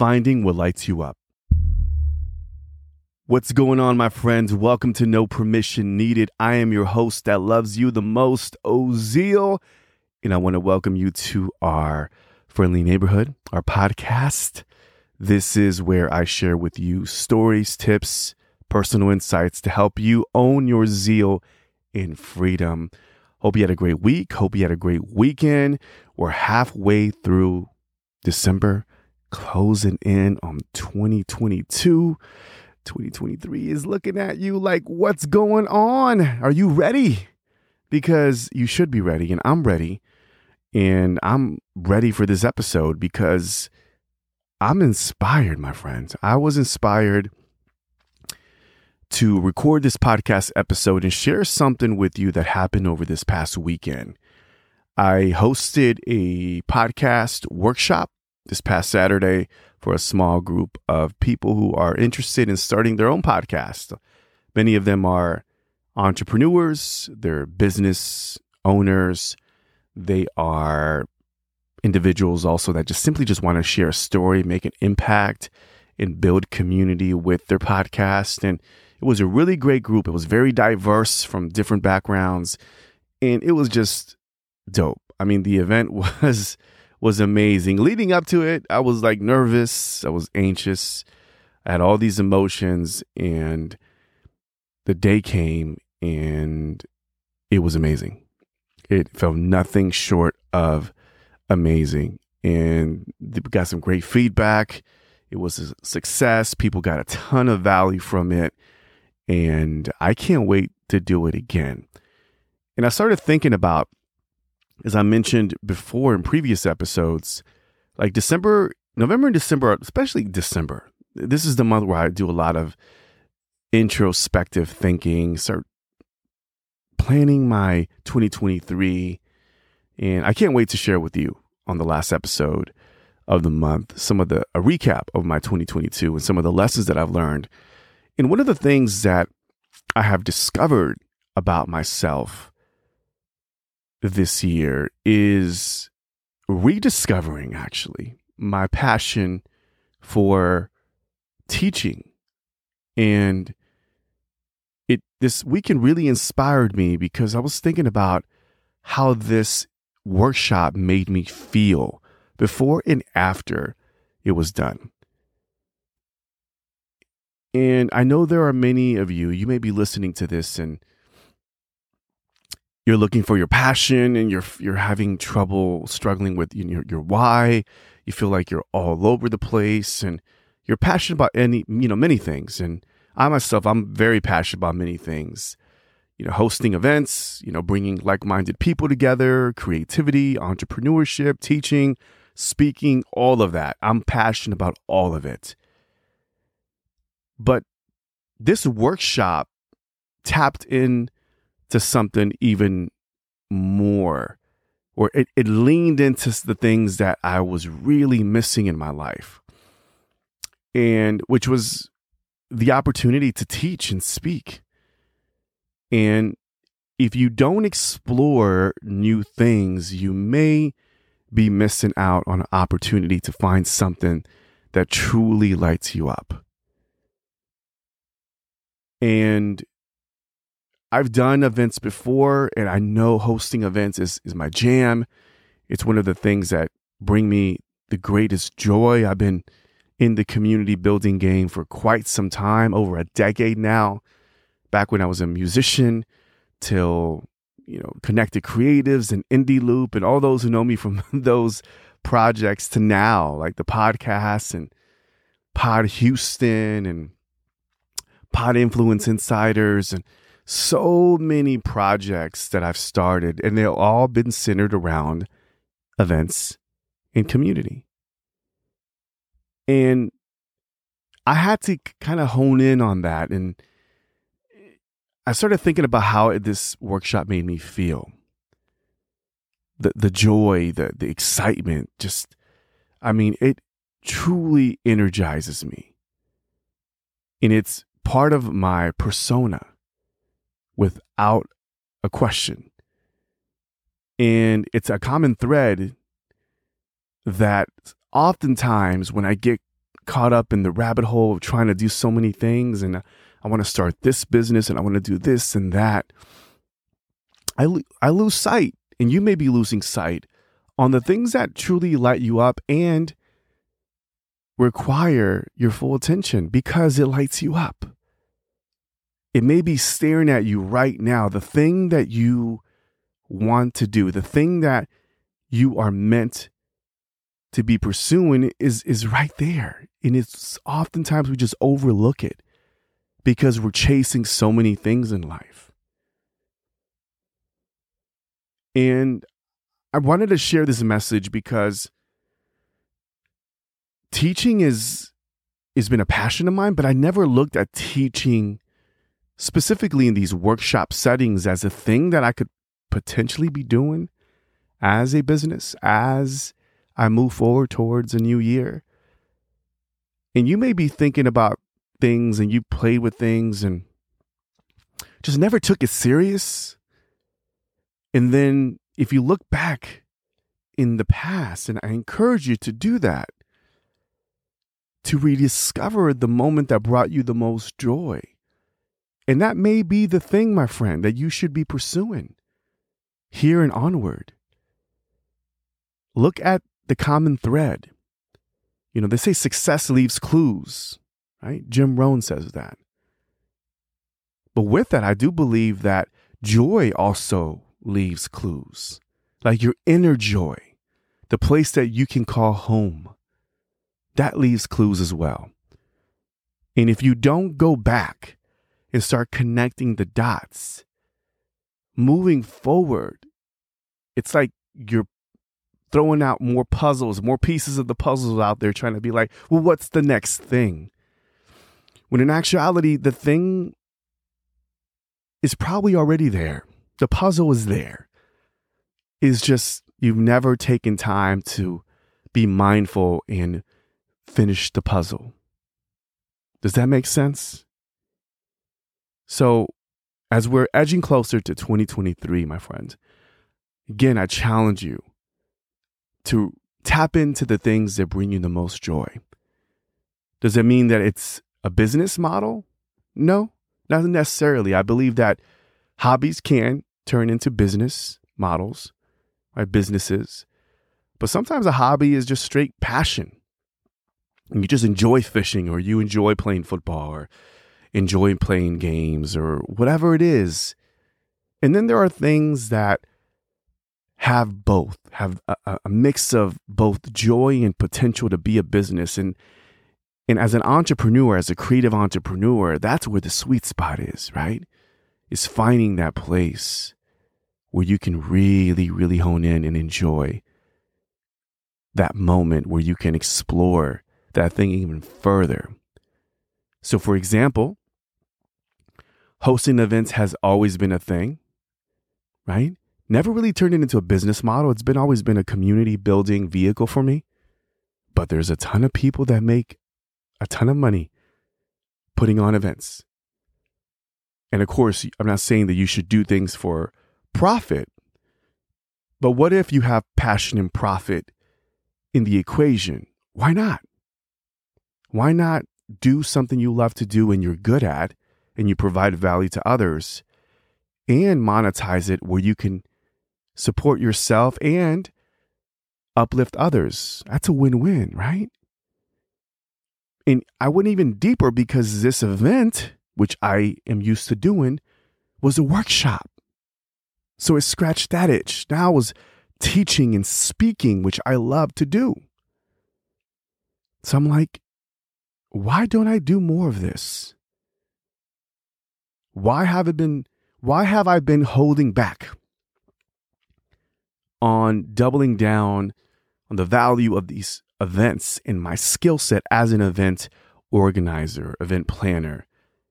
finding what lights you up. What's going on, my friends? Welcome to No Permission Needed. I am your host that loves you the most, Ozeal, and I want to welcome you to our friendly neighborhood, our podcast. This is where I share with you stories, tips, personal insights to help you own your zeal in freedom. Hope you had a great week. Hope you had a great weekend. We're halfway through December, closing in on 2022. 2023 is looking at you like, what's going on? Are you ready? Because you should be ready, and I'm ready. And I'm ready for this episode because I'm inspired, my friends. I was inspired to record this podcast episode and share something with you that happened over this past weekend. I hosted a podcast workshop this past Saturday for a small group of people who are interested in starting their own podcast. Many of them are entrepreneurs, they're business owners, they are individuals also that just simply just want to share a story, make an impact, and build community with their podcast. And it was a really great group. It was very diverse from different backgrounds, and it was just dope. I mean, the event was was amazing. Leading up to it, I was like nervous, I was anxious, I had all these emotions, and the day came and it was amazing. It felt nothing short of amazing. And we got some great feedback. It was a success. People got a ton of value from it. And I can't wait to do it again. And I started thinking about as I mentioned before in previous episodes, like December, November and December, especially December, this is the month where I do a lot of introspective thinking, start planning my 2023. And I can't wait to share with you on the last episode of the month some of the a recap of my 2022 and some of the lessons that I've learned. And one of the things that I have discovered about myself this year is rediscovering actually my passion for teaching and it this weekend really inspired me because I was thinking about how this workshop made me feel before and after it was done. And I know there are many of you, you may be listening to this and you're looking for your passion and you're you're having trouble struggling with your your why. You feel like you're all over the place and you're passionate about any you know many things. And I myself, I'm very passionate about many things. You know, hosting events, you know, bringing like-minded people together, creativity, entrepreneurship, teaching, speaking, all of that. I'm passionate about all of it. But this workshop tapped in to something even more or it, it leaned into the things that I was really missing in my life. And which was the opportunity to teach and speak. And if you don't explore new things, you may be missing out on an opportunity to find something that truly lights you up. And I've done events before and I know hosting events is, is my jam. It's one of the things that bring me the greatest joy. I've been in the community building game for quite some time, over a decade now. Back when I was a musician till, you know, Connected Creatives and Indie Loop and all those who know me from those projects to now, like the podcasts and Pod Houston and Pod Influence Insiders and so many projects that I've started, and they've all been centered around events and community. And I had to kind of hone in on that. And I started thinking about how this workshop made me feel. The, the joy, the, the excitement, just, I mean, it truly energizes me. And it's part of my persona without a question. And it's a common thread that oftentimes when I get caught up in the rabbit hole of trying to do so many things and I want to start this business and I want to do this and that. I, I lose sight, and you may be losing sight on the things that truly light you up and require your full attention because it lights you up. It may be staring at you right now, the thing that you want to do, the thing that you are meant to be pursuing is is right there. And it's oftentimes we just overlook it because we're chasing so many things in life. And I wanted to share this message because teaching is has been a passion of mine, but I never looked at teaching specifically in these workshop settings as a thing that I could potentially be doing as a business as I move forward towards a new year. And you may be thinking about things and you played with things and just never took it serious. And then if you look back in the past, and I encourage you to do that, to rediscover the moment that brought you the most joy. And that may be the thing, my friend, that you should be pursuing here and onward. Look at the common thread. You know, they say success leaves clues, right? Jim Rohn says that. But with that, I do believe that joy also leaves clues, like your inner joy, the place that you can call home. That leaves clues as well. And if you don't go back and start connecting the dots, moving forward, it's like you're throwing out more puzzles, more pieces of the puzzles out there, trying to be like, well, what's the next thing? When in actuality, the thing is probably already there. The puzzle is there. It's just you've never taken time to be mindful and finish the puzzle. Does that make sense? So, as we're edging closer to 2023, my friend, again, I challenge you to tap into the things that bring you the most joy. Does it mean that it's a business model? No, not necessarily. I believe that hobbies can turn into business models, right? Businesses. But sometimes a hobby is just straight passion. And you just enjoy fishing or you enjoy playing football or enjoy playing games or whatever it is. And then there are things that have both, have a, a, mix of both joy and potential to be a business. And and as an entrepreneur, as a creative entrepreneur, that's where the sweet spot is, right? Is finding that place where you can really, really hone in and enjoy that moment where you can explore that thing even further. So, for example, hosting events has always been a thing, right? never really turned it into a business model. It's been always been a community building vehicle for me. But there's a ton of people that make a ton of money putting on events. And of course, I'm not saying that you should do things for profit, but what if you have passion and profit in the equation? Why not? Why not do something you love to do and you're good at and you provide value to others and monetize it where you can support yourself and uplift others. That's a win win, right? And I went even deeper because this event, which I am used to doing, was a workshop. So it scratched that itch. Now I was teaching and speaking, which I love to do. So I'm like, why don't I do more of this? Why have it been why have I been holding back? on doubling down on the value of these events in my skill set as an event organizer, event planner,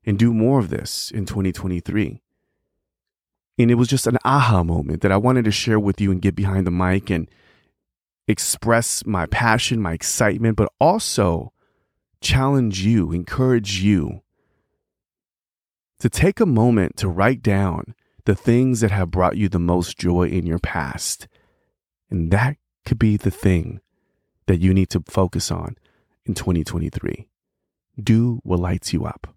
and do more of this in 2023. And it was just an aha moment that I wanted to share with you and get behind the mic and express my passion, my excitement, but also challenge you, encourage you to take a moment to write down the things that have brought you the most joy in your past and that could be the thing that you need to focus on in 2023. Do what lights you up.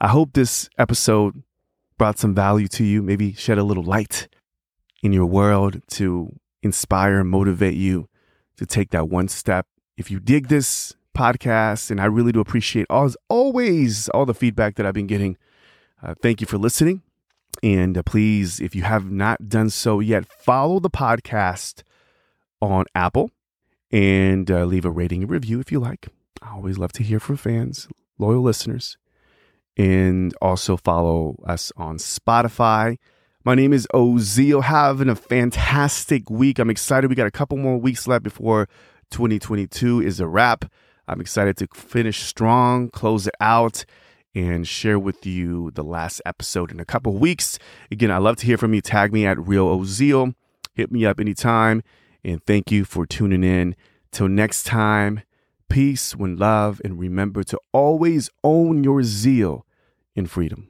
I hope this episode brought some value to you, maybe shed a little light in your world to inspire and motivate you to take that one step. If you dig this podcast, and I really do appreciate as always all the feedback that I've been getting, uh, thank you for listening. And uh, please, if you have not done so yet, follow the podcast on Apple and uh, leave a rating and review if you like. I always love to hear from fans, loyal listeners. And also follow us on Spotify. My name is Ozio. Having a fantastic week. I'm excited. We got a couple more weeks left before 2022 is a wrap. I'm excited to finish strong, close it out, and share with you the last episode in a couple weeks. Again, I love to hear from you. Tag me at Real Ozio. Hit me up anytime. And thank you for tuning in. Till next time, peace, one love, and remember to always own your zeal in freedom.